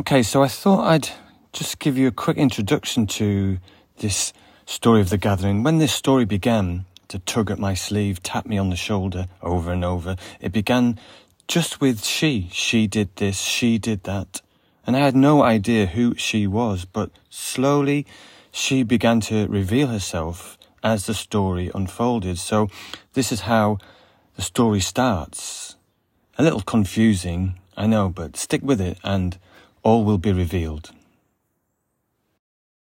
Okay, so I thought I'd just give you a quick introduction to this story of the gathering. When this story began to tug at my sleeve, tap me on the shoulder over and over, it began just with she. She did this, she did that. And I had no idea who she was, but slowly she began to reveal herself as the story unfolded. So this is how the story starts. A little confusing, I know, but stick with it and all will be revealed.